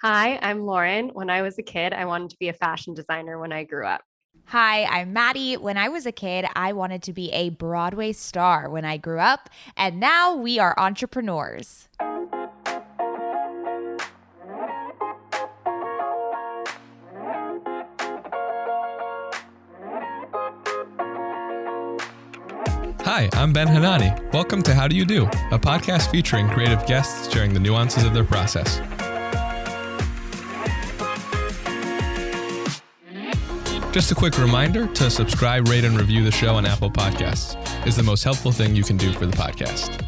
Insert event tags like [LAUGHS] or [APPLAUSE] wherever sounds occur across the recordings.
Hi, I'm Lauren. When I was a kid, I wanted to be a fashion designer when I grew up. Hi, I'm Maddie. When I was a kid, I wanted to be a Broadway star when I grew up, and now we are entrepreneurs. Hi, I'm Ben Hanani. Welcome to How Do You Do, a podcast featuring creative guests sharing the nuances of their process. Just a quick reminder to subscribe, rate, and review the show on Apple Podcasts is the most helpful thing you can do for the podcast.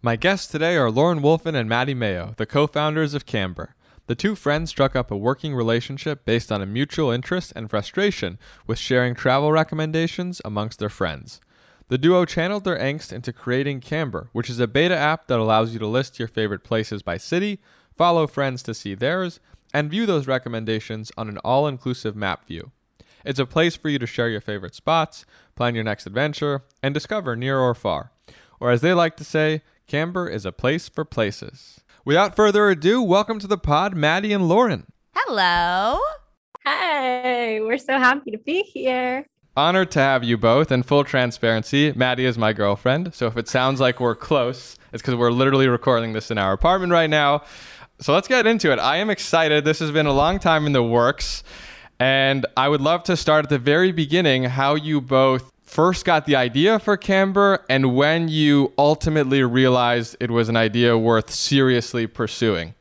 My guests today are Lauren Wolfen and Maddie Mayo, the co-founders of Camber. The two friends struck up a working relationship based on a mutual interest and frustration with sharing travel recommendations amongst their friends. The duo channeled their angst into creating Camber, which is a beta app that allows you to list your favorite places by city, follow friends to see theirs, and view those recommendations on an all inclusive map view. It's a place for you to share your favorite spots, plan your next adventure, and discover near or far. Or as they like to say, Camber is a place for places. Without further ado, welcome to the pod, Maddie and Lauren. Hello. Hey, we're so happy to be here. Honored to have you both. And full transparency, Maddie is my girlfriend. So if it sounds like we're close, it's because we're literally recording this in our apartment right now. So let's get into it. I am excited. This has been a long time in the works. And I would love to start at the very beginning how you both first got the idea for Camber and when you ultimately realized it was an idea worth seriously pursuing?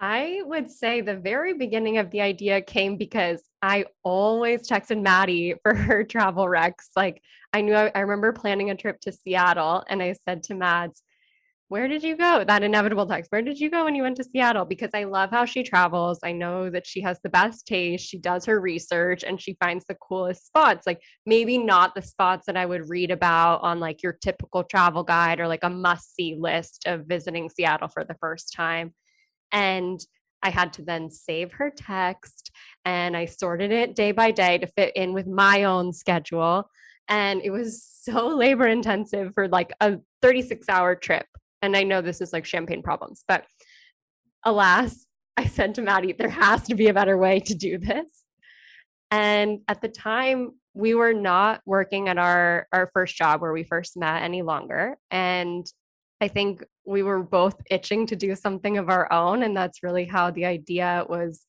I would say the very beginning of the idea came because I always texted Maddie for her [LAUGHS] travel recs. Like I knew I, I remember planning a trip to Seattle and I said to Mads, where did you go? That inevitable text. Where did you go when you went to Seattle? Because I love how she travels. I know that she has the best taste. She does her research and she finds the coolest spots. Like maybe not the spots that I would read about on like your typical travel guide or like a must see list of visiting Seattle for the first time. And I had to then save her text and I sorted it day by day to fit in with my own schedule. And it was [LAUGHS] so labor intensive for like a 36 hour trip and I know this is like champagne problems, but alas, [LAUGHS] I said to Maddie, there has to be a better way to do this. And at the time, we were not working at our our first job where we first met any longer. And I think we were both itching to do something of our own. And that's really how the idea was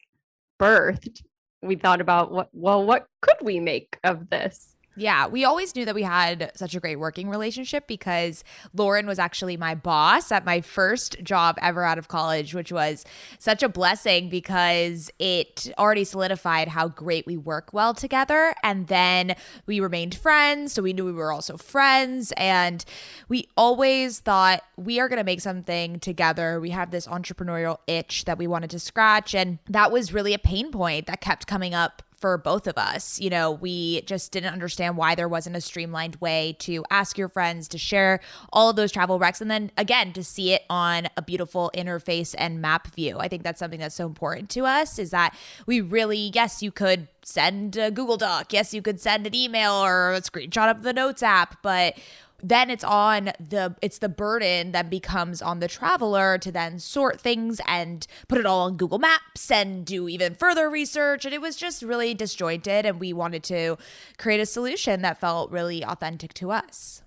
birthed. We thought about what, well, what could we make of this? Yeah, we always knew that we had such a great working relationship because Lauren was actually my boss at my first job ever out of college, which was such a blessing because it already solidified how great we work well together. And then we remained friends. So we knew we were also friends. And we always thought we are going to make something together. We have this entrepreneurial itch that we wanted to scratch. And that was really a pain point that kept coming up for both of us. You know, we just didn't understand why there wasn't a streamlined way to ask your friends to share all of those travel recs and then again to see it on a beautiful interface and map view. I think that's something that's so important to us is that we really, yes, you could send a Google Doc. Yes, you could send an email or a screenshot of the Notes app, but then it's on the it's the burden that becomes on the traveler to then sort things and put it all on Google Maps and do even further research and it was just really disjointed and we wanted to create a solution that felt really authentic to us.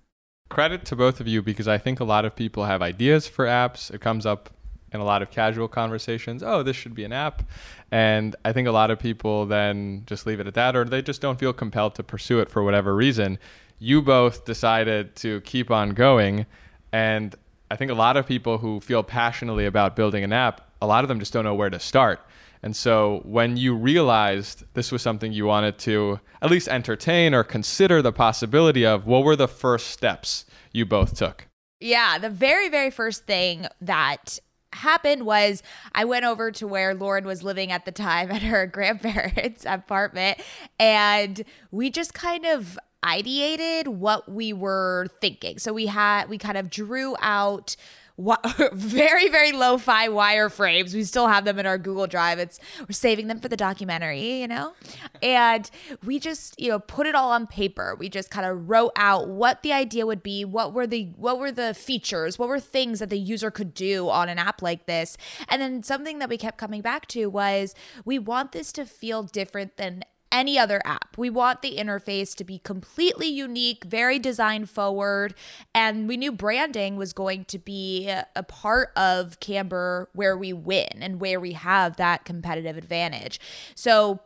Credit to both of you because I think a lot of people have ideas for apps. It comes up in a lot of casual conversations. Oh, this should be an app. And I think a lot of people then just leave it at that or they just don't feel compelled to pursue it for whatever reason you both decided to keep on going. And I think a lot of people who feel passionately about building an app, a lot of them just don't know where to start. And so when you realized this was something you wanted to at least entertain or consider the possibility of, what were the first steps you both took? Yeah, the very, very first thing that happened was I went over to where Lauren was living at the time at her [LAUGHS] grandparents' apartment and we just kind of ideated what we were thinking. So we had we kind of drew out [LAUGHS] very very lo-fi wireframes. We still have them in our Google Drive. It's we're saving them for the documentary, you know. And we just you know put it all on paper. We just kind of wrote out what the idea would be, what were the what were the features, what were things that the user could do on an app like this. And then something that we kept coming back to was we want this to feel different than any other app. We want the interface to be completely unique, very design forward, and we knew branding was going to be a part of Camber where we win and where we have that competitive advantage. So,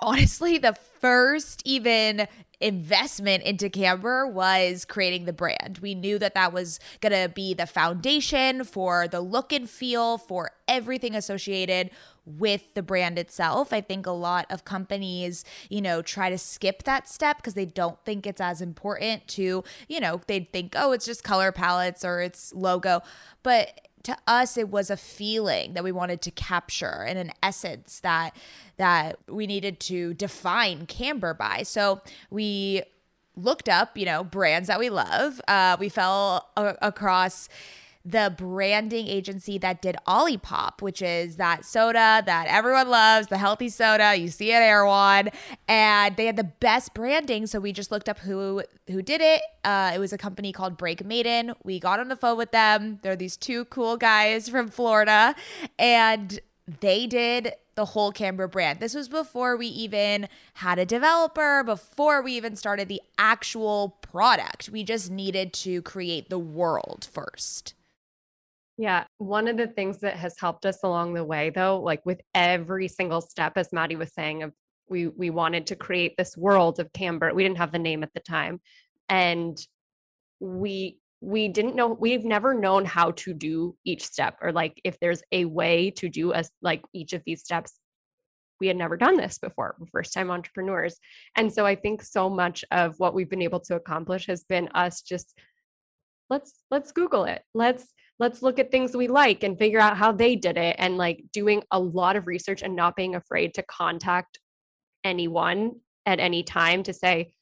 honestly, the first even investment into Camber was creating the brand. We knew that that was going to be the foundation for the look and feel for everything associated with the brand itself. I think a lot of companies, you know, try to skip that step because they don't think it's as important to, you know, they'd think, oh, it's just color palettes or it's logo. But to us it was a feeling that we wanted to capture and an essence that that we needed to define camber by so we looked up you know brands that we love uh, we fell a- across the branding agency that did Olipop, which is that soda that everyone loves, the healthy soda you see at Erewhon, and they had the best branding. So we just looked up who who did it. Uh, it was a company called Break Maiden. We got on the phone with them. They're these two cool guys from Florida, and they did the whole Camber brand. This was before we even had a developer, before we even started the actual product. We just needed to create the world first. Yeah. One of the things that has helped us along the way, though, like with every single step, as Maddie was saying, of we we wanted to create this world of Camber. We didn't have the name at the time. And we we didn't know we've never known how to do each step or like if there's a way to do us like each of these steps we had never done this before first time entrepreneurs and so i think so much of what we've been able to accomplish has been us just let's let's google it let's let's look at things we like and figure out how they did it and like doing a lot of research and not being afraid to contact anyone at any time to say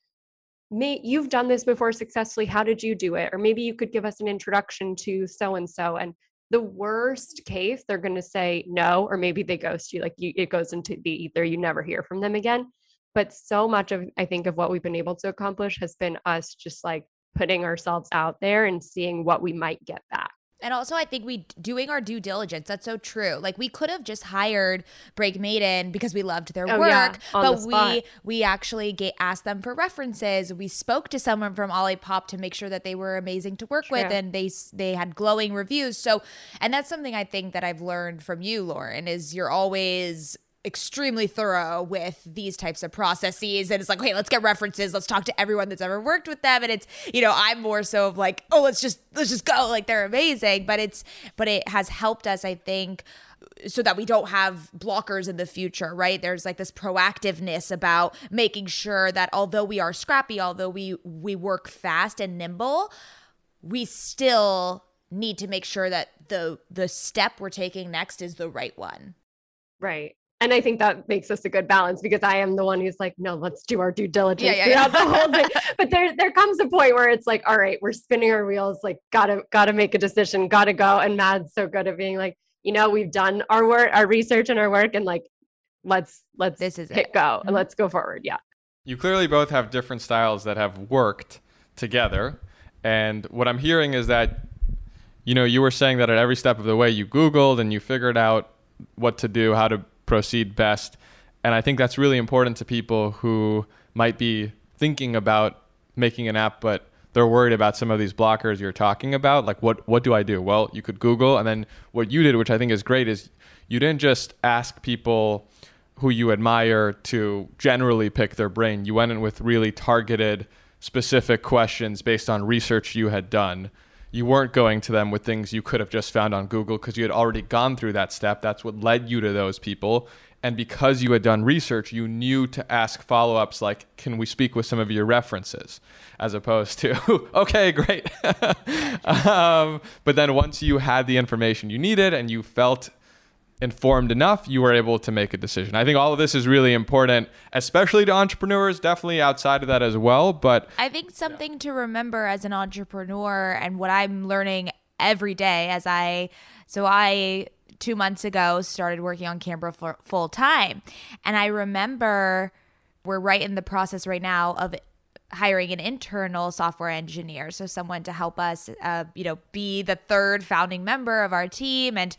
May, you've done this before successfully how did you do it? or maybe you could give us an introduction to so and so and the worst case they're going to say no or maybe they ghost you like you, it goes into the either you never hear from them again. But so much of i think of what we've been able to accomplish has been us just like putting ourselves out there and seeing what we might get back and also, I think we doing our due diligence. That's so true. Like we could have just hired Break Maiden because we loved their oh, work, yeah, but we we actually get, asked them for references. We spoke to someone from Olipop to make sure that they were amazing to work true. with, and they they had glowing reviews. So, and that's something I think that I've learned from you, Lauren, is you're always extremely thorough with these types of processes. And it's like okay let's get references. Let's talk to everyone that's ever worked with them. And it's you know i'm more so of like oh let's just let's just go. Like they're amazing. But it's but it has helped us i think so that we don't have blockers in the future, right? There's like this proactiveness about making sure that although we are scrappy, although we we work fast and nimble, we still need to make sure that the the step we're taking next is the right one. Right and I think that makes us a good balance because I am the one who's like, no, let's do our due diligence yeah, yeah, throughout yeah. the whole thing. [LAUGHS] But there, there comes a point where it's like, all right, we're spinning our wheels, like, gotta, gotta make a decision, gotta go. And Mad's so good at being like, you know, we've done our work, our research and our work, and like, let's let's this is hit it. go, mm-hmm. let's go forward. Yeah. You clearly both have different styles that have worked together, and what I'm hearing is that, you know, you were saying that at every step of the way you Googled and you figured out what to do, how to proceed best. And I think that's really important to people who might be thinking about making an app, but they're worried about some of these blockers you're talking about. Like, what, what do I do? Well, you could Google. And then what you did, which I think is great, is you didn't just ask people who you admire to generally pick their brain. You went in with really targeted, specific questions based on research you had done you weren't going to them with things you could have just found on Google because you had already gone through that step. That's what led you to those people. And because you had done research, you knew to ask follow ups like, can we speak with some of your references? As opposed to, [LAUGHS] okay, great. [LAUGHS] um, but then once you had the information you needed and you felt informed enough, you were able to make a decision. I think all of this is really important, especially to entrepreneurs, definitely outside of that as well. But I think something yeah. to remember as an entrepreneur and what I'm learning every day as I, so I, two months ago, started working on Camber full time. And I remember we're right in the process right now of hiring an internal software engineer so someone to help us uh, you know be the third founding member of our team. And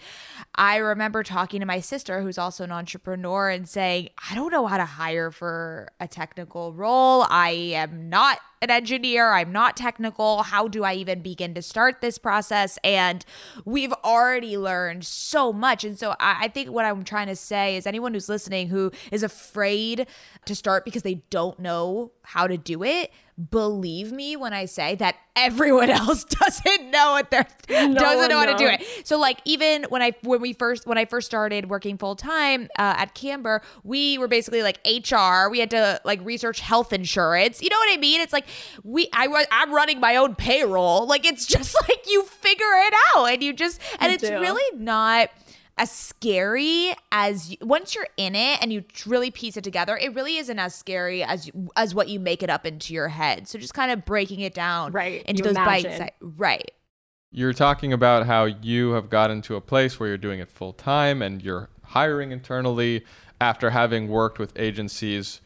i remember talking to my sister who's also an entrepreneur and saying i don't know how to hire for a technical role. I am not an engineer. I'm not technical. How do I even begin to start this process? And we've already learned so much. And so I, I think what I'm trying to say is anyone who's listening who is afraid to start because they don't know how to do it, believe me when I say that everyone [LAUGHS] else doesn't know what they're no doesn't know how to do it. So like even when I when we first when I first started working full time uh, at Camber, we were basically like HR. We had to like research health insurance. You know what I mean? It's like we I was I'm running my own payroll. Like it's [LAUGHS] just like you figure it out and you just and you it's do. really not as scary as you, once you're in it and you really piece it together it really isn't as scary as as what you make it up into your head. So just kind of breaking it down right into you those imagine. bites right. You're talking about how you have gotten to a place where you're doing it full time and you're hiring internally after having worked with agencies.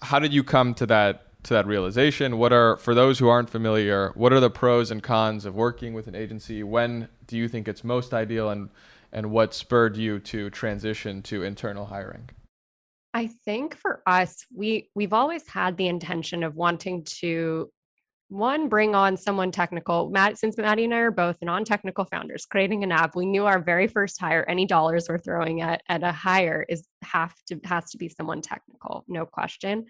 How did you come to that to that realization? What are for those who aren't familiar what are the pros and cons of working with an agency? When do you think it's most ideal and and what spurred you to transition to internal hiring? I think for us, we we've always had the intention of wanting to one bring on someone technical. Matt, since Maddie and I are both non-technical founders, creating an app, we knew our very first hire, any dollars we're throwing at at a hire is have to has to be someone technical, no question.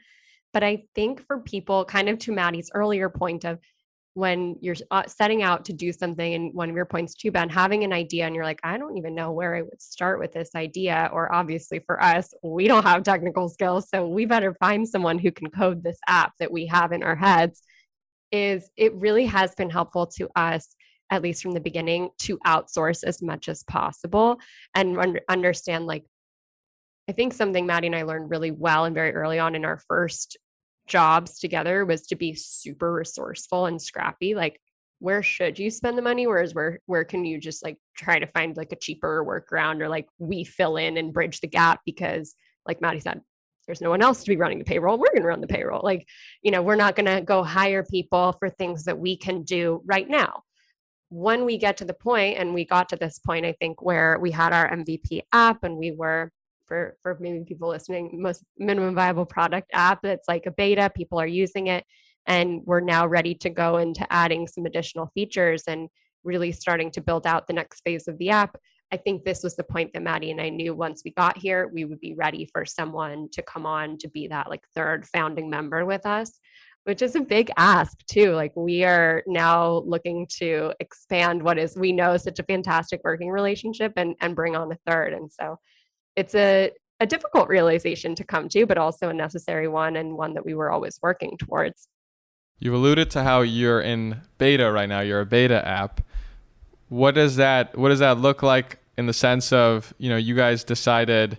But I think for people, kind of to Maddie's earlier point of when you're uh, setting out to do something and one of your points too ben having an idea and you're like i don't even know where i would start with this idea or obviously for us we don't have technical skills so we better find someone who can code this app that we have in our heads is it really has been helpful to us at least from the beginning to outsource as much as possible and un- understand like i think something maddie and i learned really well and very early on in our first jobs together was to be super resourceful and scrappy like where should you spend the money? Whereas where where can you just like try to find like a cheaper workaround or like we fill in and bridge the gap because like maddie said there's no one else to be running the payroll. We're going to run the payroll. Like you know we're not going to go hire people for things that we can do right now. When we get to the point and we got to this point i think where we had our mvp app and we were for for maybe people listening most minimum viable product app that's like a beta people are using it and we're now ready to go into adding some additional features and really starting to build out the next phase of the app. I think this was the point that maddie and i knew once we got here we would be ready for someone to come on to be that like third founding member with us which is a big ask too. Like we are now looking to expand what is we know such a fantastic working relationship and and bring on a third. And so it's a, a difficult realization to come to, but also a necessary one and one that we were always working towards. You've alluded to how you're in beta right now. You're a beta app. What does that What does that look like in the sense of you know you guys decided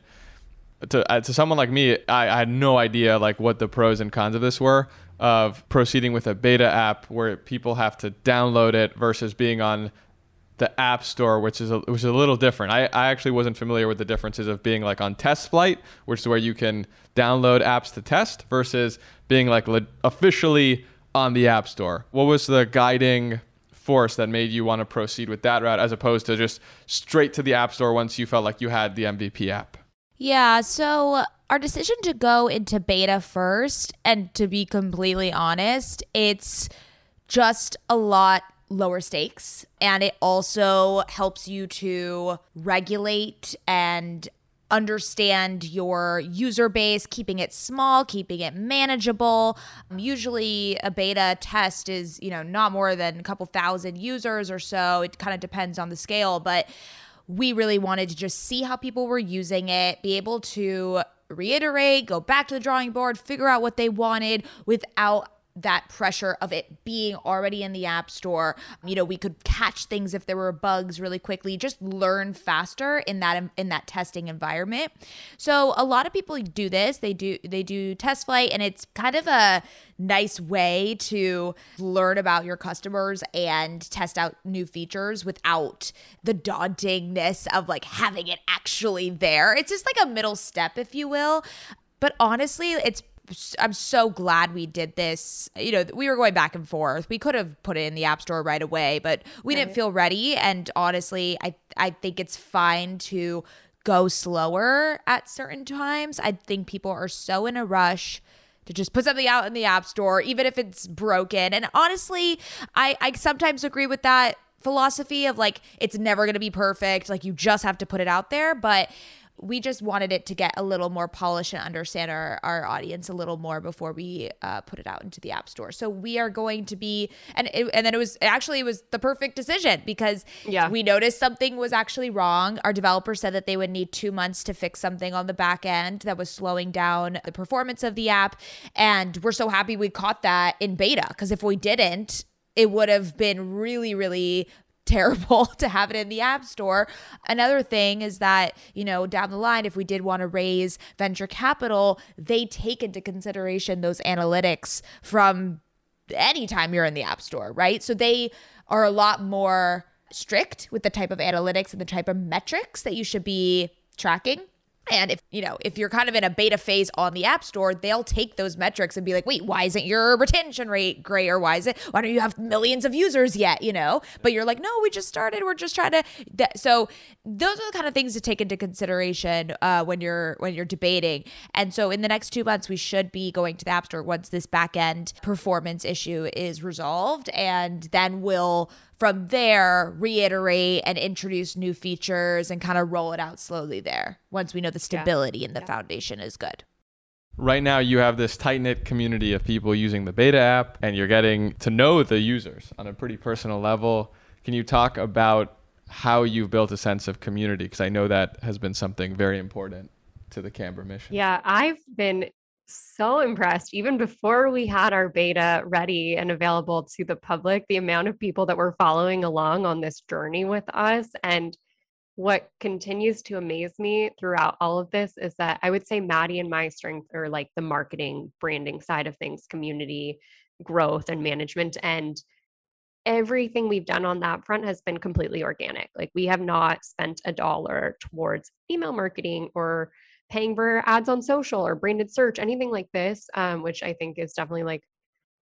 to uh, to someone like me, I, I had no idea like what the pros and cons of this were of proceeding with a beta app where people have to download it versus being on the App Store, which is a, which is a little different. I, I actually wasn't familiar with the differences of being like on TestFlight, which is where you can download apps to test, versus being like le- officially on the App Store. What was the guiding force that made you want to proceed with that route as opposed to just straight to the App Store once you felt like you had the MVP app? Yeah, so our decision to go into beta first, and to be completely honest, it's just a lot lower stakes and it also helps you to regulate and understand your user base, keeping it small, keeping it manageable. Um, usually a beta test is, you know, not more than a couple thousand users or so. It kind of depends on the scale, but we really wanted to just see how people were using it, be able to reiterate, go back to the drawing board, figure out what they wanted without that pressure of it being already in the app store. You know we could catch things if there were bugs really quickly just learn faster in that in that testing environment. So a lot of people do this. They do they do TestFlight and it's kind of a nice way to learn about your customers and test out new features without the dauntingness of like having it actually there. It's just like a middle step if you will. But honestly it's I'm so glad we did this. You know, we were going back and forth. We could have put it in the App Store right away, but we right. didn't feel ready. And honestly, I I think it's fine to go slower at certain times. I think people are so in a rush to just put something out in the App Store, even if it's broken. And honestly, I I sometimes agree with that philosophy of like it's never going to be perfect. Like you just have to put it out there, but we just wanted it to get a little more polished and understand our, our audience a little more before we uh, put it out into the app store. So we are going to be, and it, and then it was actually it was the perfect decision because yeah. we noticed something was actually wrong. Our developer said that they would need two months to fix something on the back end that was slowing down the performance of the app, and we're so happy we caught that in beta because if we didn't, it would have been really, really terrible [LAUGHS] to have it in the app store. Another thing is that, you know, down the line, if we did want to raise venture capital, they take into consideration those analytics from anytime you're in the app store, right? So they are a lot more strict with the type of analytics and the type of metrics that you should be tracking. And if, you know, if you're kind of in a beta phase on the App Store, they'll take those metrics and be like, wait, why isn't your retention rate great? Or why is it, why don't you have millions of users yet? You know, but you're like, no, we just started. We're just trying to. So those are the kind of things to take into consideration uh, when you're, when you're debating. And so in the next two months, we should be going to the App Store once this back end performance issue is resolved. And then we'll, from there reiterate and introduce new features and kind of roll it out slowly there once we know the stability yeah. in the yeah. foundation is good. Right now, you have this tight knit community of people using the beta app, and you're getting to know the users on a pretty personal level. Can you talk about how you've built a sense of community? Because I know that has been something very important to the Camber mission. Yeah, I've been so impressed even before we had our beta ready and available to the public the amount of people that were following along on this journey with us and what continues to amaze me throughout all of this is that I would say Maddie and my strength are like the marketing, branding side of things, community growth and management. And everything we've done on that front has been completely organic. Like we have not spent a dollar towards email marketing or paying for ads on social or branded search, anything like this, um, which I think is definitely like,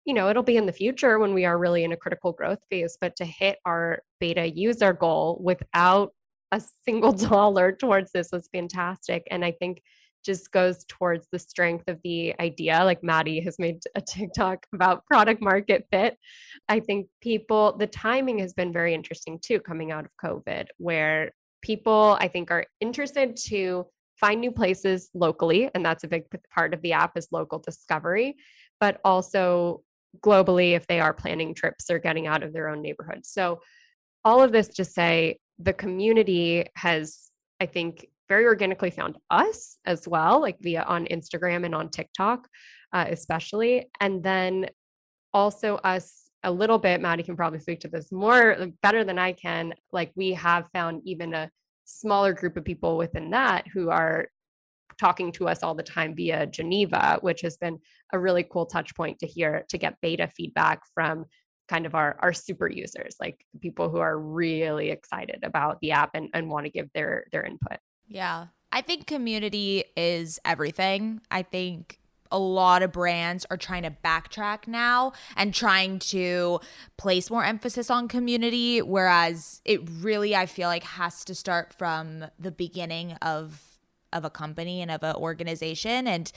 you know, it'll be in the future when we are really in a critical growth phase. But to hit our beta user goal without a single [LAUGHS] dollar towards this was fantastic. And I think just goes towards the strength of the idea. Like Maddie has made a TikTok about product market fit. I think people, the timing has been very interesting too, coming out of COVID, where people I think are interested to find new places locally and that's a big part of the app is local discovery but also globally if they are planning trips or getting out of their own neighborhood so all of this to say the community has i think very organically found us as well like via on instagram and on tiktok uh, especially. And then also us a little bit maddie can probably speak to this more better than i can like we have found even a smaller group of people within that who are talking to us all the time via Geneva, which has been a really cool touch point to hear to get beta feedback from kind of our, our super users, like people who are really excited about the app and, and want to give their their input. Yeah. I think community is everything. I think a lot of brands are trying to backtrack now and trying to place more emphasis on community whereas it really I feel like has to start from the beginning of of a company and of an organization and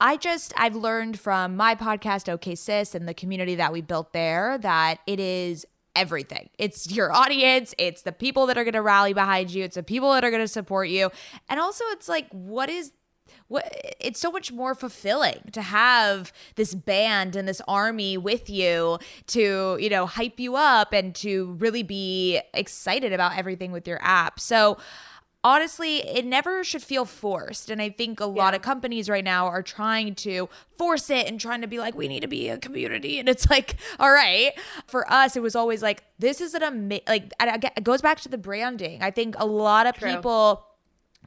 I just I've learned from my podcast OK Sis and the community that we built there that it is everything. It's your audience, it's the people that are going to rally behind you, it's the people that are going to support you. And also it's like what is what it's so much more fulfilling to have this band and this army with you to you know hype you up and to really be excited about everything with your app so honestly, it never should feel forced. And I think a lot of companies right now are trying to force it and trying to be like, we need to be a community. And it's like, all right. For us, it was always like, this is an amazing, like, it goes back to the branding. I think a lot of True. people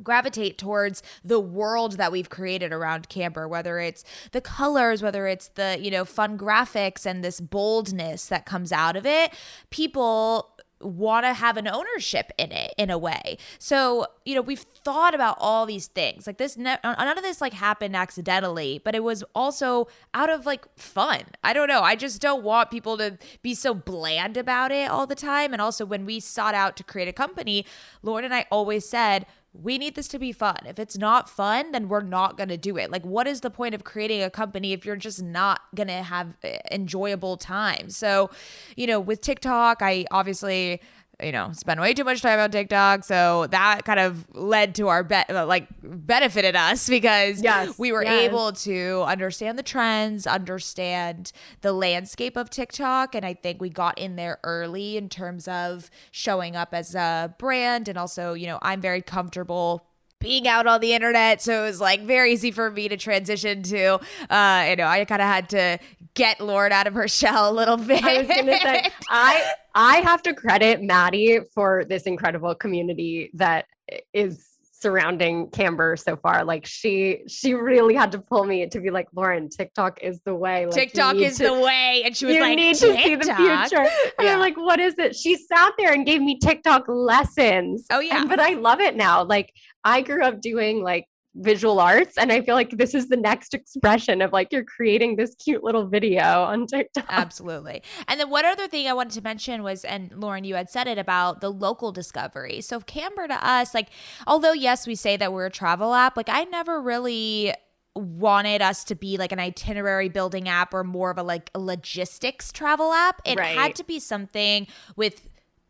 gravitate towards the world that we've created around camber whether it's the colors whether it's the you know fun graphics and this boldness that comes out of it people want to have an ownership in it in a way. So, you know, we've thought about all these things. Like this none of this like happened accidentally, but it was also out of like fun. I don't know. I just don't want people to be so bland about it all the time. And also when we sought out to create a company, Lauren and I always said, we need this to be fun. If it's not fun, then we're not going to do it. Like, what is the point of creating a company if you're just not going to have eh, enjoyable time? So, you know, with TikTok, I obviously you know, spend way too much time on TikTok. So that kind of led to our bet, uh, like benefited us [LAUGHS] because yes, we were yes. able to understand the trends, understand the landscape of TikTok. And I think we got in there early in terms of showing up as a brand. And also, you know, I'm very comfortable being out on the internet so it was like very easy for me to transition to uh you know i kind of had to get Lauren out of her shell a little bit i was gonna say i i have to credit maddie for this incredible community that is surrounding Camber so far. Like she she really had to pull me to be like, Lauren, TikTok is the way. Like, TikTok is to, the way. And she was like, you like, need TikTok? to see the future. And yeah. I'm like, what is it? She sat there and gave me TikTok lessons. Oh yeah. And, but I love it now. Like I grew up doing like visual arts and i feel like this is the next expression of like you're creating this cute little video on tiktok. Absolutely. And then one other thing i wanted to mention was and lauren you had said it about the local discovery. So camber to us like although yes we say that we're a travel app like i never really wanted us to be like an itinerary building app or more of a like a logistics travel app. It right. had to be something with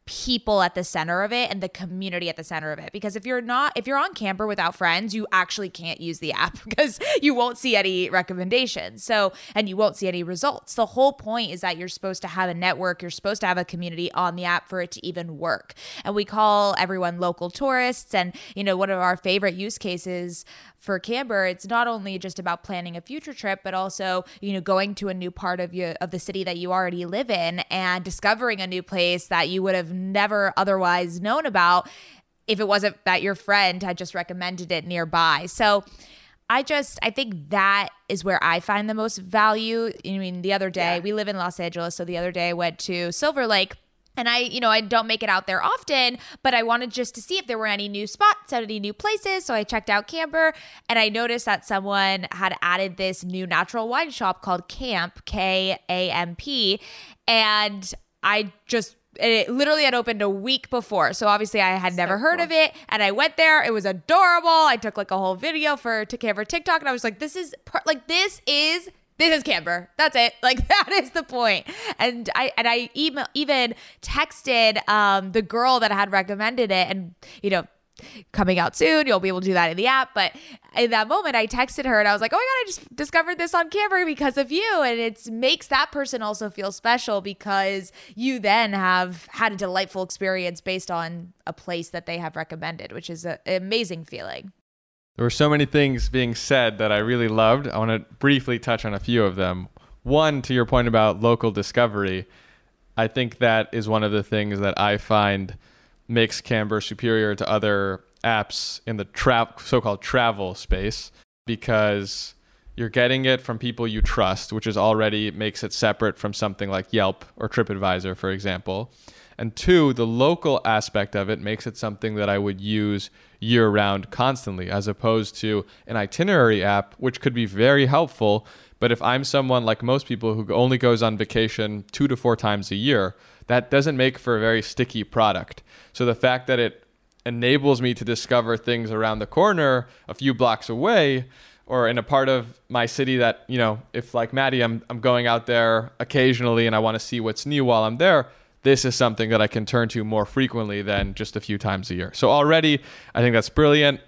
people at the center of it and the community at the center of it. Because if you're not if you're on camber without friends you actually can't use the app [LAUGHS] because you won't see any recommendations. So and you won't see any results. The whole point is that you're supposed to have a network. You're supposed to have a community on the app for it to even work. And we call everyone local tourists. And you know one of our favorite use cases for Camber, it's not only just about planning a future trip, but also, you know, going to a new part of your of the city that you already live in and discovering a new place that you would have never otherwise known about if it wasn't that your friend had just recommended it nearby. So I just I think that is where I find the most value. I mean, the other day yeah. we live in Los Angeles, so the other day I went to Silver Lake and I, you know, I don't make it out there often, but I wanted just to see if there were any new spots, any new places. So I checked out Camber and I noticed that someone had added this new natural wine shop called Camp, K A M P. And I just it literally had opened a week before. So obviously I had so never heard cool. of it. And I went there. It was adorable. I took like a whole video for to Camber TikTok and I was like, this is per- like this is this is Camber. That's it. [LAUGHS] Like that is the point. And I and I even even texted um, the girl that had recommended it, and you know, coming out soon. You'll be able to do that in the app. But in that moment, I texted her and I was like, "Oh my god, I just discovered this on Camber because of you." And it makes that person also feel special because you then have had a delightful experience based on a place that they have recommended, which is a, an amazing feeling. There were so many things being said that I really loved. I want to briefly touch on a few of them. One, to your point about local discovery, I think that is one of the things that I find makes Camber superior to other apps in the tra- so-called travel space because you're getting it from people you trust, which is already makes it separate from something like Yelp or TripAdvisor, for example. And two, the local aspect of it makes it something that I would use year round constantly, as opposed to an itinerary app, which could be very helpful. But if I'm someone like most people who only goes on vacation two to four times a year, that doesn't make for a very sticky product. So the fact that it enables me to discover things around the corner a few blocks away or in a part of my city that, you know, if like Maddie, I'm, I'm going out there occasionally and I want to see what's new while I'm there, this is something that I can turn to more frequently than just a few times a year. So already, I think that's brilliant.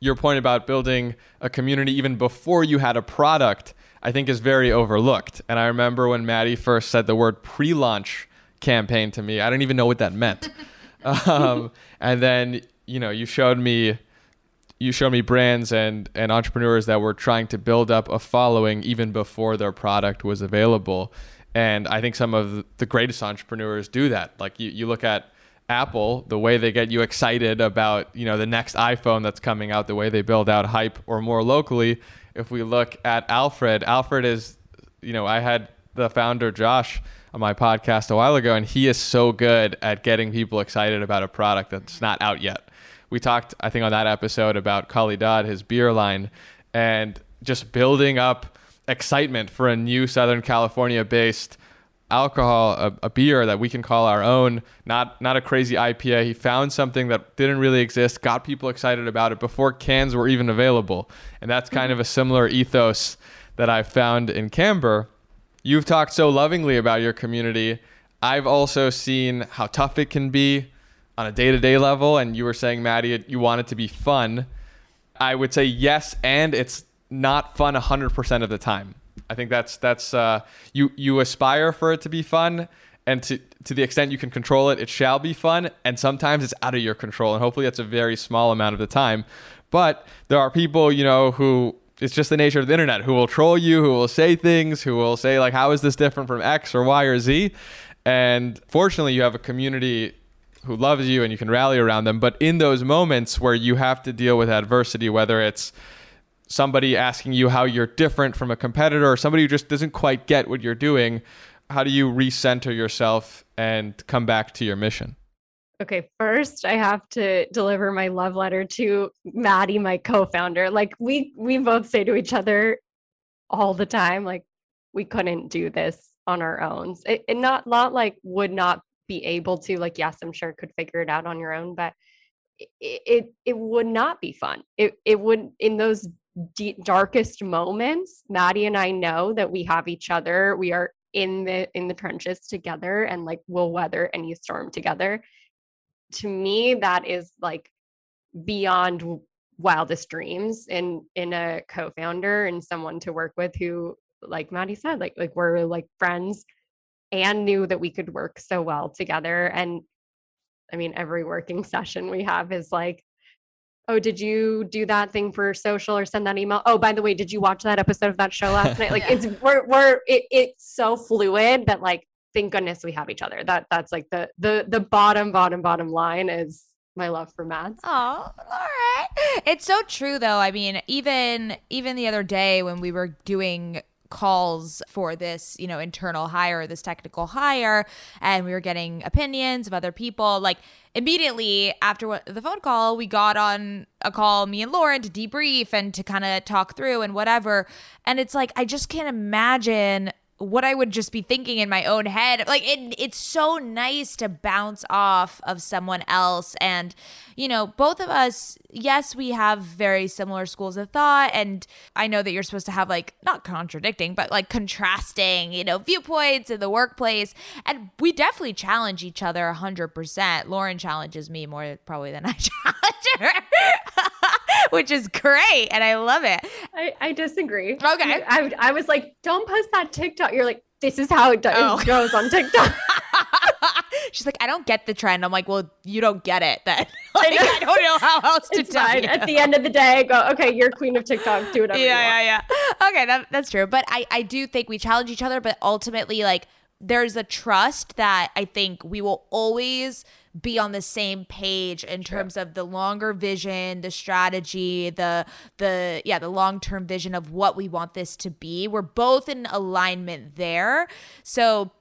Your point about building a community even before you had a product, I think is very overlooked. And I remember when Maddie first said the word pre-launch campaign to me, I didn't even know what that meant. [LAUGHS] um, and then you know, you showed me you showed me brands and and entrepreneurs that were trying to build up a following even before their product was available. And I think some of the greatest entrepreneurs do that. Like you, you look at Apple, the way they get you excited about, you know, the next iPhone that's coming out, the way they build out hype or more locally, if we look at Alfred, Alfred is, you know, I had the founder Josh on my podcast a while ago and he is so good at getting people excited about a product that's not out yet we talked, I think, on that episode about Kali Dodd, his beer line, and just building up excitement for a new Southern California based alcohol, a, a, beer that we can call our own, not not a crazy IPA. He found something that didn't really exist, got people excited about it before cans were even available. And that's kind mm-hmm. of a similar ethos that I found in Camber. You've talked so lovingly about your community. I've also seen how tough it can be on a day to day level, and you were saying, Maddie, you want it to be fun. I would say yes, and it's not fun 100% of the time. I think that's that's uh, you you aspire for it to be fun, and to to the extent you can control it, it shall be fun. And sometimes it's out of your control, and hopefully that's a very small amount of the time. But there are people, you know, who it's just the nature of the internet who will troll you, who will say things, who will say like, "How is this different from X or Y or Z?" And fortunately, you have a community who loves you and you can rally around them. But in those moments where you have to deal with adversity, whether it's somebody asking you how you're different from a competitor or somebody who just doesn't quite get what you're doing, how do you recenter yourself and come back to your mission? Okay, first I have to deliver my love letter to Maddie, my co-founder. Like we we both say to each other all the time, like we couldn't do this on our own. It, it not not like would not be able to like yes i'm sure could figure it out on your own but it it, it would not be fun it, it would in those deep, darkest moments maddie and i know that we have each other we are in the in the trenches together and like we'll weather any storm together to me that is like beyond wildest dreams in in a co-founder and someone to work with who like maddie said like like we're like friends and knew that we could work so well together. And I mean, every working [LAUGHS] session we have is like, oh, did you do that thing for social or send that email? Oh, by the way, did you watch that episode of that show last night? Like [LAUGHS] yeah. it's we're we're it, it's so fluid that like thank goodness we have each other. That that's like the the the bottom bottom bottom line is my love for Matt. Oh, all right. It's so true though. I mean, even even the other day when we were doing calls for this, you know, internal hire, this technical hire, and we were getting opinions of other people. Like immediately after the phone call, we got on a call, me and Lauren, to debrief and to kind of talk through and whatever. And it's like, I just can't imagine what I would just be thinking in my own head. Like it it's so nice to bounce off of someone else and you know, both of us, yes, we have very similar schools of thought and I know that you're supposed to have like not contradicting, but like contrasting, you know, viewpoints in the workplace and we definitely challenge each other 100%. Lauren challenges me more probably than I [LAUGHS] challenge her. [LAUGHS] which is great. And I love it. I, I disagree. Okay. I, I was like, don't post that TikTok. You're like, this is how it, oh. it [LAUGHS] goes on TikTok. [LAUGHS] She's like, I don't get the trend. I'm like, well, you don't get it then. like, I, I, don't know how else to tell fine. you. At the end of the day, I go, okay, you're queen of TikTok. Do whatever yeah, Yeah, yeah, Okay, that, that's true. But I, I do think we challenge each other, but ultimately, like, there's a trust that I think we will always – be on the same page in terms of the longer vision, the strategy, the the yeah, the long-term vision of what we want this to be. We're both in alignment there. So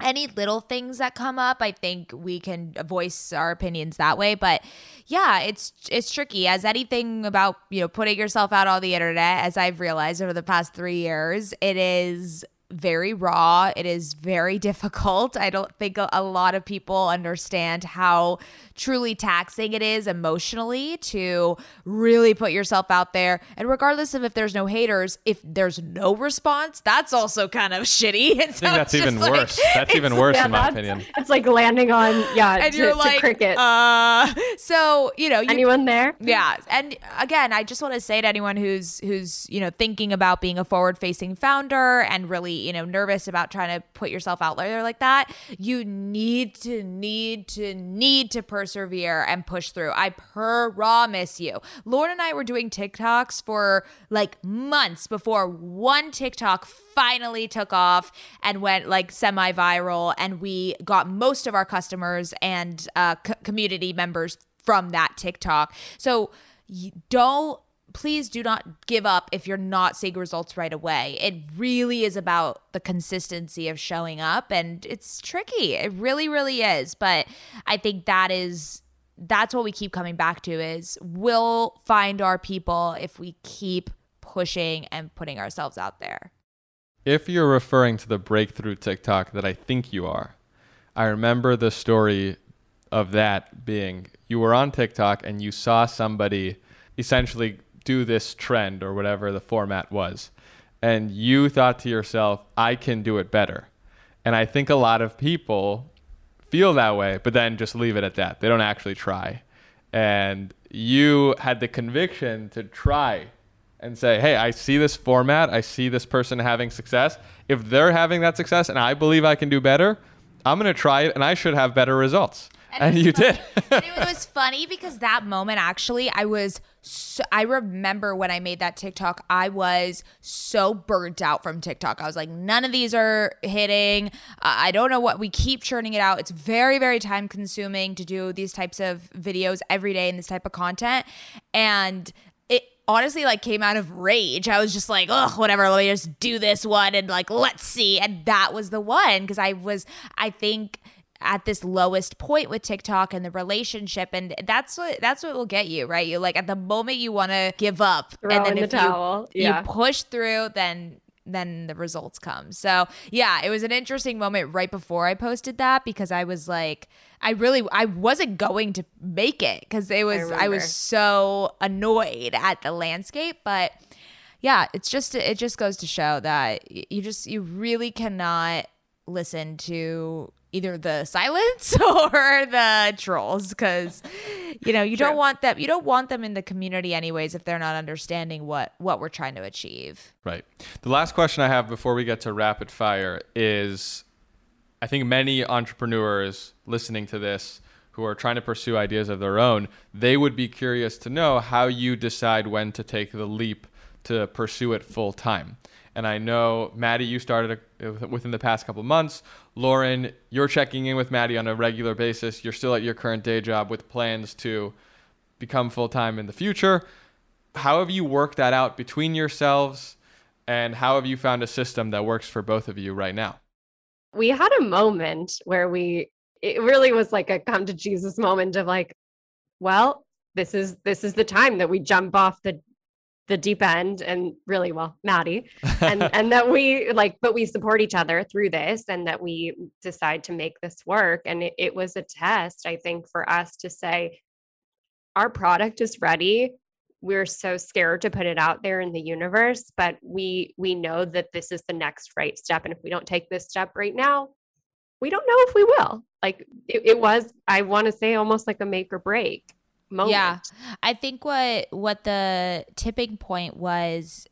any little things that come up i think we can voice our opinions that way but yeah it's it's tricky as anything about you know putting yourself out on the internet as i've realized over the past three years it is very raw. It is very [LAUGHS] difficult. I don't think a, a, lot of people understand how truly taxing it is emotionally to really put yourself out there. And regardless of if there's no haters, if there's no response, that's also kind of [LAUGHS] shitty. And [LAUGHS] so I think that's even like, worse. That's even worse yeah, in my opinion. It's like landing on yeah, and to, you're like, cricket. Uh, so you know, you, anyone there? Yeah, and again, I just want to say to anyone who's who's you know thinking about being a forward facing founder and really you know, nervous about trying to put yourself out there like that, you need to, need to, need to persevere and push through. I promise you. Lauren and I were doing TikToks for like months before one TikTok finally took off and went like semi viral. And we got most of our customers and uh, c- community members from that TikTok. So don't please do not give up if you're not seeing results right away. It really is about the consistency of showing up and it's tricky. It really really is, but I think that is that's what we keep coming back to is we'll find our people if we keep pushing and putting ourselves out there. If you're referring to the breakthrough TikTok that I think you are, I remember the story of that being you were on TikTok and you saw somebody essentially do this trend or whatever the format was. And you thought to yourself, I can do it better. And I think a lot of people feel that way, but then just leave it at that. They don't actually try. And you had the conviction to try and say, hey, I see this format. I see this person having success. If they're having that success and I believe I can do better, I'm going to try it and I should have better results. And, and you funny. did. and it [LAUGHS] was funny because that moment actually, I was so, I remember when I made that TikTok, I was so burnt out from TikTok. I was like, none of these are hitting. Uh, I don't know what we keep churning it out. It's very, very time consuming to do these types of videos every day and this type of content. And it honestly like came out of rage. I was just like, oh, whatever, let me just do this one and like, let's see. And that was the one because I was, I think at this lowest point with TikTok and the relationship and that's what that's what will get you, right? You like at the moment you want to give up Throw and then if the towel. You, yeah. you push through then then the results come. So, yeah, it was an interesting moment right before I posted that because I was like I really I wasn't going to make it cuz it was I, I was so annoyed at the landscape, but yeah, it's just it just goes to show that you just you really cannot listen to either the silence [LAUGHS] or the trolls because you know you True. don't want them you don't want them in the community anyways if they're not understanding what what we're trying to achieve. Right. The last question i have before we get to rapid fire is i think many entrepreneurs listening to this who are trying to pursue ideas of their own they would be curious to know how you decide when to take the leap to pursue it full time and I know, Maddie, you started a, within the past couple months. Lauren, you're checking in with Maddie on a regular basis. You're still at your current day job with plans to become full time in the future. How have you worked that out between yourselves? And how have you found a system that works for both of you right now? We had a moment where we, it really was like a come to Jesus moment of like, well, this is this is the time that we jump off the the deep end and really well maddie and [LAUGHS] and that we like but we support each other through this and that we decide to make this work. And it, it was a test i think for us to say our product is ready. We're so scared to put it out there in the universe but we we know that this is the next right step. And if we don't take this step right now we don't know if we will. Like it, it was i want to say almost like a make or break moment. Yeah. I think what what the tipping point was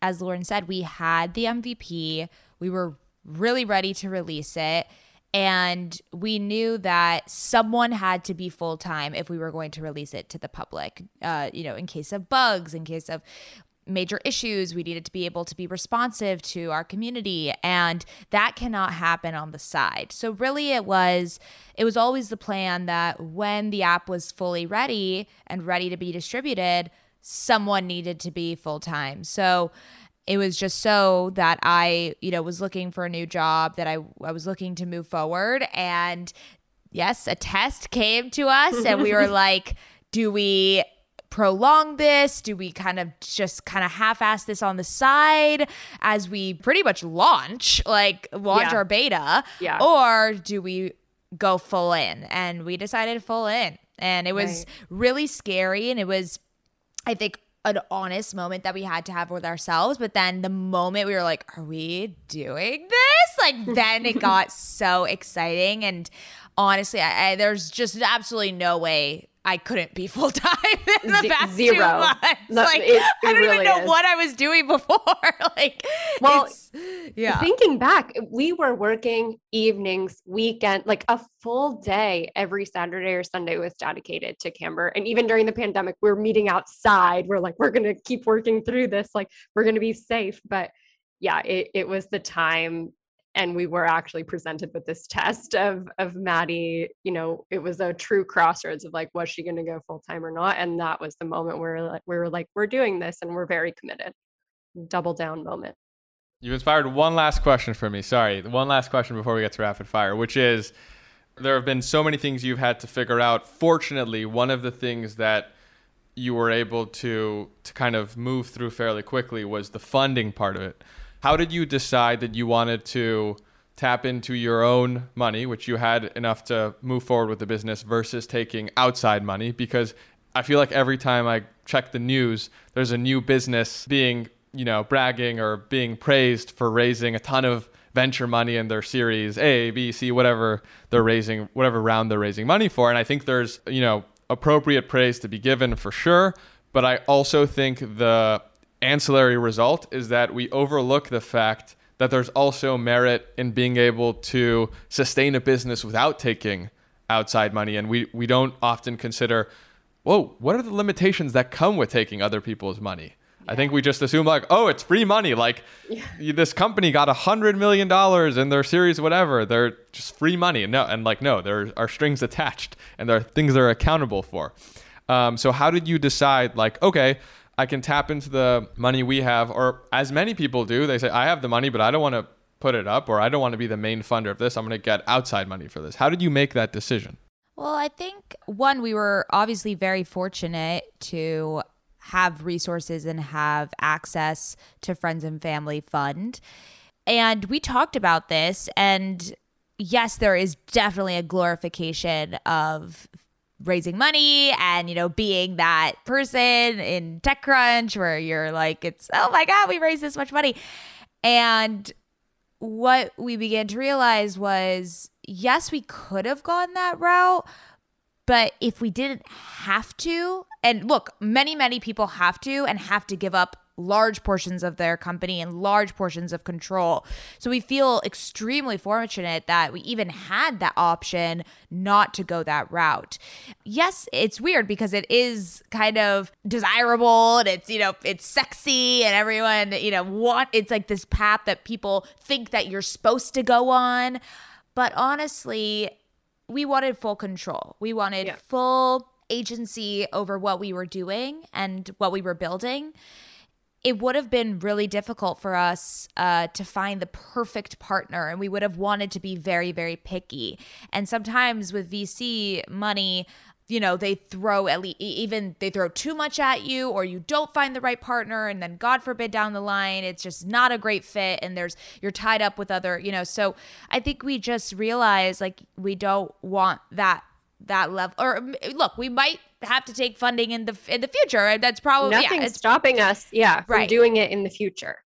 as Lauren said, we had the MVP. We were really ready to release it. And we knew that someone had to be full time if we were going to release it to the public. Uh, you know, in case of bugs, in case of major issues. We needed to be able to be responsive to our community and that cannot happen on the side. So really it was it was always the plan that when the app was fully ready and ready to be distributed, someone needed to be full time. So it was just so that I, you know, was looking for a new job, that I, I was looking to move forward. And yes, a test came to us, and we were [LAUGHS] like, do we prolong this? Do we kind of just kind of half ass this on the side as we pretty much launch, like launch yeah. our beta? Yeah. Or do we go full in? And we decided full in. And it was right. really scary. And it was, I think, an honest moment that we had to have with ourselves. But then the moment we were like, are we doing this? Like, [LAUGHS] then it got so exciting. And honestly, I, I, there's just absolutely no way I couldn't be [LAUGHS] full time in the Z- past zero. two months. No, like it- I it don't even know is. what I was doing before. [LAUGHS] like, Well, yeah, Thinking back, we were working evenings, weekend, like a full day every Saturday or Sunday was dedicated to Camber. And even during the pandemic, we we're meeting outside. We're like, we're going to keep working through this. Like, we're going to be safe. But yeah, it, it was the time. And we were actually presented with this [LAUGHS] test of of Maddie. You know, it was a true crossroads of like, was she going to go full time or not? And that was the moment where like, we were like, we're doing this, and we're very committed. Double down moment. You've inspired one last question for me. Sorry, one last question before we get to rapid fire, which is there have been so many things you've had to figure out. Fortunately, one of the things that you were able to to kind of move through fairly quickly was the funding part of it. How did you decide that you wanted to tap into your own money, which you had enough to move forward with the business, versus taking outside money? Because I feel like every time I check the news, there's a new business being, you know, bragging or being praised for raising a ton of venture money in their series A, B, C, whatever they're raising, whatever round they're raising money for. And I think there's, you know, appropriate praise to be given for sure. But I also think the ancillary result is that we overlook the fact that there's also merit in being able to sustain a business without taking outside money. And we, we don't often consider, whoa, what are the limitations that come with taking other people's money? I think we just assume like, oh, it's free money. Like you- this company got a hundred million dollars in their series, whatever. They're just free money. No, and like no, there are strings attached, and there are things they're accountable for. Um, so how did you decide? Like, okay, I can tap into the money we have, or as many people do, they say, I have the money, but I don't want to put it up, or I don't want to be the main funder of this. I'm going to get outside money for this. How did you make that decision? Well, I think one, we were obviously very fortunate to have resources and have access to friends and family fund. And we talked about this, and yes, there is definitely a glorification of raising money and you know being that person in TechCrunch where you're like it's oh my god we raised this much money. And what we began to realize was yes, we could have gone that route, but if we didn't have to, and look, many, many people have to and have to give up large portions of their company and large portions of control. So we feel extremely fortunate that we even had that option not to go that route. Yes, it's weird because it is kind of desirable and it's, you know, it's sexy and everyone, you know, want it's like this path that people think that you're supposed to go on. But honestly, we wanted full control. We wanted Yeah. full agency over what we were doing and what we were building. It would have been really difficult for us uh, to find the perfect partner, and we would have wanted to be very, very picky. And sometimes with VC money, you know, they throw at least even they throw too much at you, or you don't find the right partner, and then God forbid down the line, it's just not a great fit, and there's you're tied up with other, you know. So I think we just realize like we don't want that that level or look we might have to take funding in the in the future that's probably yeah, it's stopping us yeah from Right. doing it in the future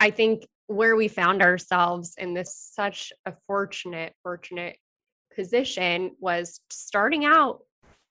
i think where we found ourselves in this such a fortunate fortunate position was starting out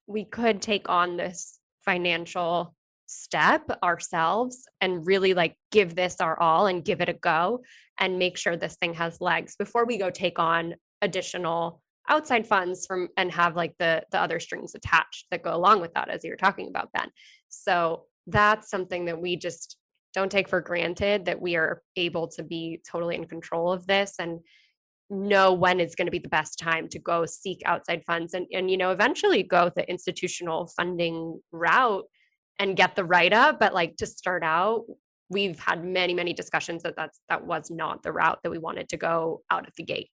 we could take on this financial step ourselves and really like give this our all and give it a go and make sure this thing has legs before we go take on additional outside funds from and have like the the other strings attached that go along with that as you were talking about Ben. So that's something that we just don't take for granted that we are able to be totally in control of this and know when is going to be the best time to go seek outside funds and and you know eventually go the institutional funding route and get the write up but like to start out we've had many many discussions that that's that was not the route that we wanted to go out of the gate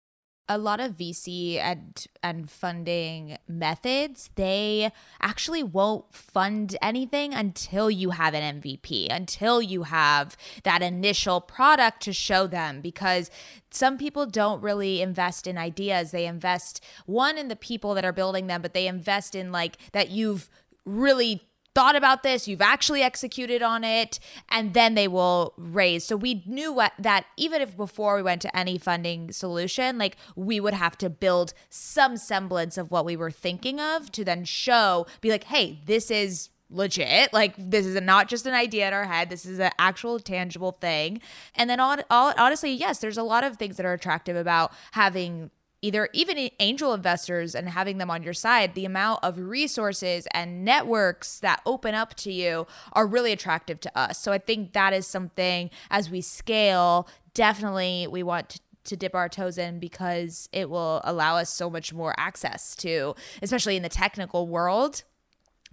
a lot of VC and and funding methods they actually won't fund anything until you have an MVP until you have that initial product to show them because some people don't really invest in ideas. They invest one in the people that are building them but they invest in like that you've really thought about this, you've actually executed on it, and then they will raise. So we knew what, that even if before we went to any funding solution, like we would have to build some semblance of what we were thinking of to then show, be like, hey, this is legit. Like this is not just an idea in our head. This is an actual tangible thing. And then all, all honestly, yes, there's a lot of things that are attractive about having either even angel investors and having them on your side, the amount of resources and networks that open up to you are really attractive to us. So I think that is something as we scale, definitely we want to to dip our toes in because it will allow us so much more access to, especially in the technical world.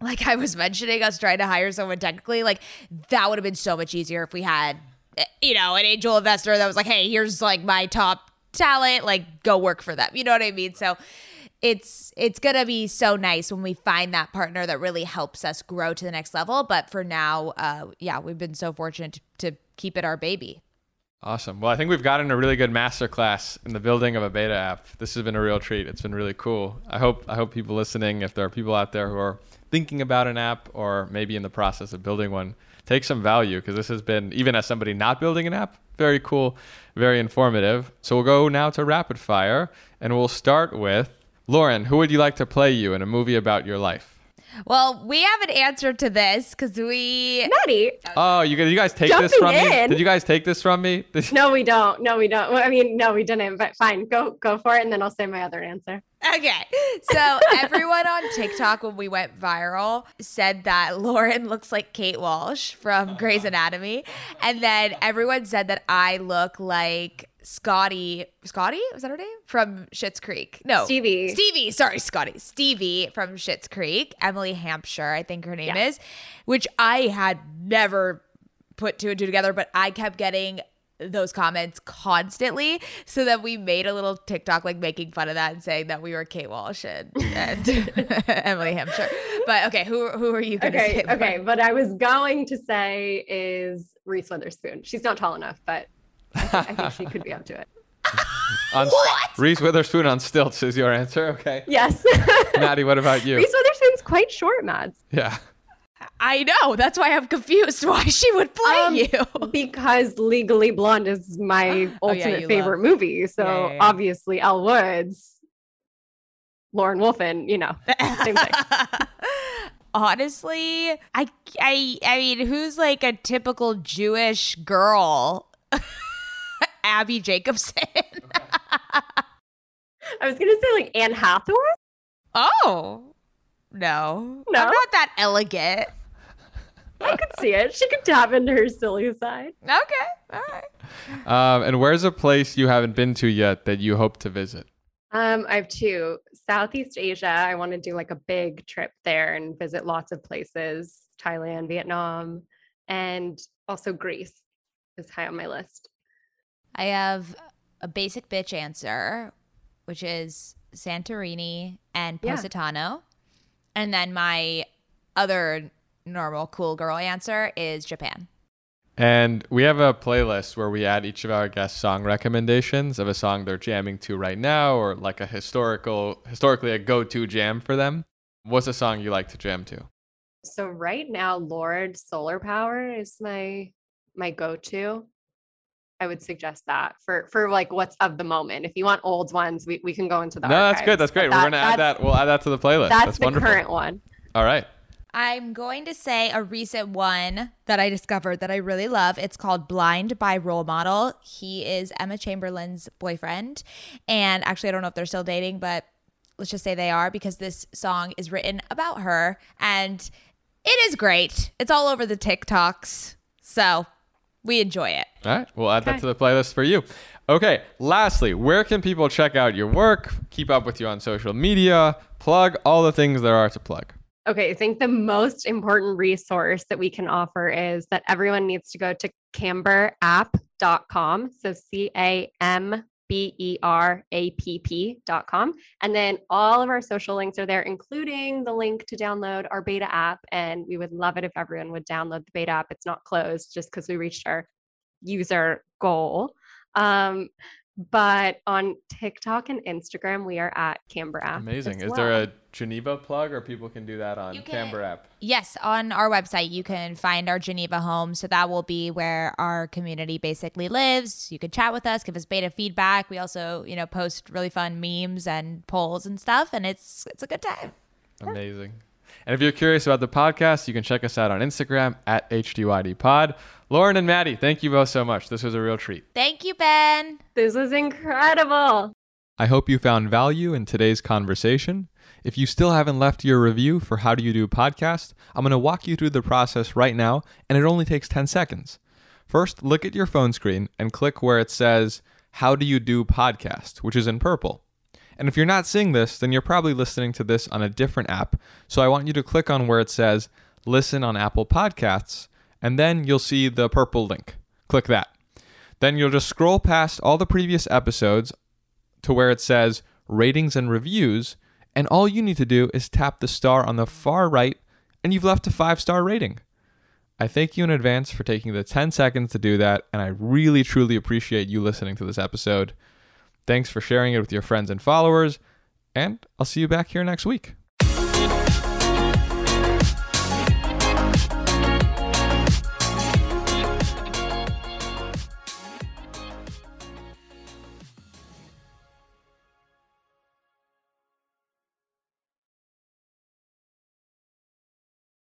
Like I was mentioning, us trying to hire someone technically, like that would have been so much easier if we had, eh, you know, an angel investor that was like, hey, here's like my top talent, like go work for them. You know what I mean? So it's it's gonna be so nice when we find that partner that really helps us grow to the next level. But for now, uh, yeah, we've been so fortunate to, to keep it our baby. Awesome. Well, I think we've gotten a really good masterclass in the building of a beta app. This has been a real treat. It's been really cool. I hope I hope people listening, if there are people out there who are thinking about an app or maybe in the process of building one, take some value because this has been even as somebody not building an app, very cool, very informative. So we'll go now to rapid fire and we'll start with Lauren, who would you like to play you in a movie about your life? Well, we have an answer to this because we. Maddie. Oh, you guys, you guys take this from in. me? Did you guys take this from me? [LAUGHS] no, we don't. No, we don't. I mean, no, we didn't. But fine, go go for it, and then I'll say my other answer. Okay. So [LAUGHS] everyone on TikTok when we went viral said that [LAUGHS] Lauren looks like Kate Walsh from uh-huh. Grey's Anatomy. And then everyone said that I look like Scotty, Scotty, was that her name? From Schitt's Creek. No. Stevie. Stevie, sorry, Scotty. Stevie from Schitt's Creek. Emily Hampshire, I think her name yeah. is, which I had never put two and two together, but I kept getting those comments constantly so that we made a little TikTok like making fun of that and saying that we were Kate Walsh and, and [LAUGHS] [LAUGHS] Emily Hampshire. But okay, who who are you gonna okay, say? Okay, what I was going to say is Reese Witherspoon. She's not tall enough, but I, think she could be up to it. [LAUGHS] on what? Reese Witherspoon on stilts is your answer. Okay. Yes. [LAUGHS] Maddie, what about you? Reese Witherspoon's quite short, Mads. Yeah. I know. That's why I'm confused [LAUGHS] why she would play um, you. because Legally Blonde is my [GASPS] oh, ultimate yeah, favorite love. movie. So yeah, yeah, obviously Elle Woods, Lauren Wolfin, you know, same thing. Honestly, I, I, I mean, who's like a typical Jewish girl? Abbi Jacobson. [LAUGHS] I was gonna say like Anne Hathaway. Oh, no. No. I'm not that elegant. I could see it. She could tap into her silly side. Okay. All right. Um, and where's a place you haven't been to yet that you hope to visit? Um, I have two. Southeast Asia. I want to do like a big trip there and visit lots of places. Thailand, Vietnam, and also Greece is high on my list. I have a basic bitch answer, which is Santorini and Positano. Yeah. And then my other normal cool girl answer is Japan. And we have a playlist where we add each of our guests song recommendations of a song they're jamming to right now or like a historical historically a go-to jam for them. What's a song you like to jam to? So right now Lorde Solar Power is my my go-to. I would suggest that for for like what's of the moment. If you want old ones, we, we can go into that. No, archives. that's good. That's great. We're gonna add that. We'll add that to the playlist. That's, that's the wonderful. current one. All right. I'm going to say a recent one that I discovered that I really love. It's called Blind by Role Model. He is Emma Chamberlain's boyfriend. And actually, I don't know if they're still dating, but let's just say they are because this song is written about her and it is great. It's all over the TikToks. So we enjoy it. All right. We'll add okay. that to the playlist for you. Okay. Lastly, where can people check out your work, keep up with you on social media, plug all the things there are to plug? Okay. I think the most important resource that we can offer is that everyone needs to go to camberapp.com. So C A M B E R A P P dot com. And then all of our social links are there, including the link to download our beta app. And we would love it if everyone would download the beta app. It's not closed just because we reached our user goal. Um, But on TikTok and Instagram, we are at Camber. app. Amazing. as Is there a Geneva plug or people can do that on You can- Camber app? Yes, on our website, you can find our Geneva home. So that will be where our community basically lives. You can chat with us, give us beta feedback. We also, you know, post really fun memes and polls and stuff, and it's it's a good time. Amazing. And if you're curious about the podcast, you can check us out on Instagram at HDYDPod. Lauren and Maddie, thank you both so much. This was a real treat. Thank you, Ben. This was incredible. I hope you found value in today's conversation. If you still haven't left your review for How Do You Do podcast, I'm going to walk you through the process right now, and it only takes 10 seconds. First, look at your phone screen and click where it says How Do You Do podcast, which is in purple. And if you're not seeing this, then you're probably listening to this on a different app. So I want you to click on where it says Listen on Apple Podcasts, and then you'll see the purple link. Click that. Then you'll just scroll past all the previous episodes to where it says ratings and reviews, and all you need to do is tap the star on the far right, and you've left a five star rating. I thank you in advance for taking the 10 seconds to do that, and I really truly appreciate you listening to this episode. Thanks for sharing it with your friends and followers, and I'll see you back here next week.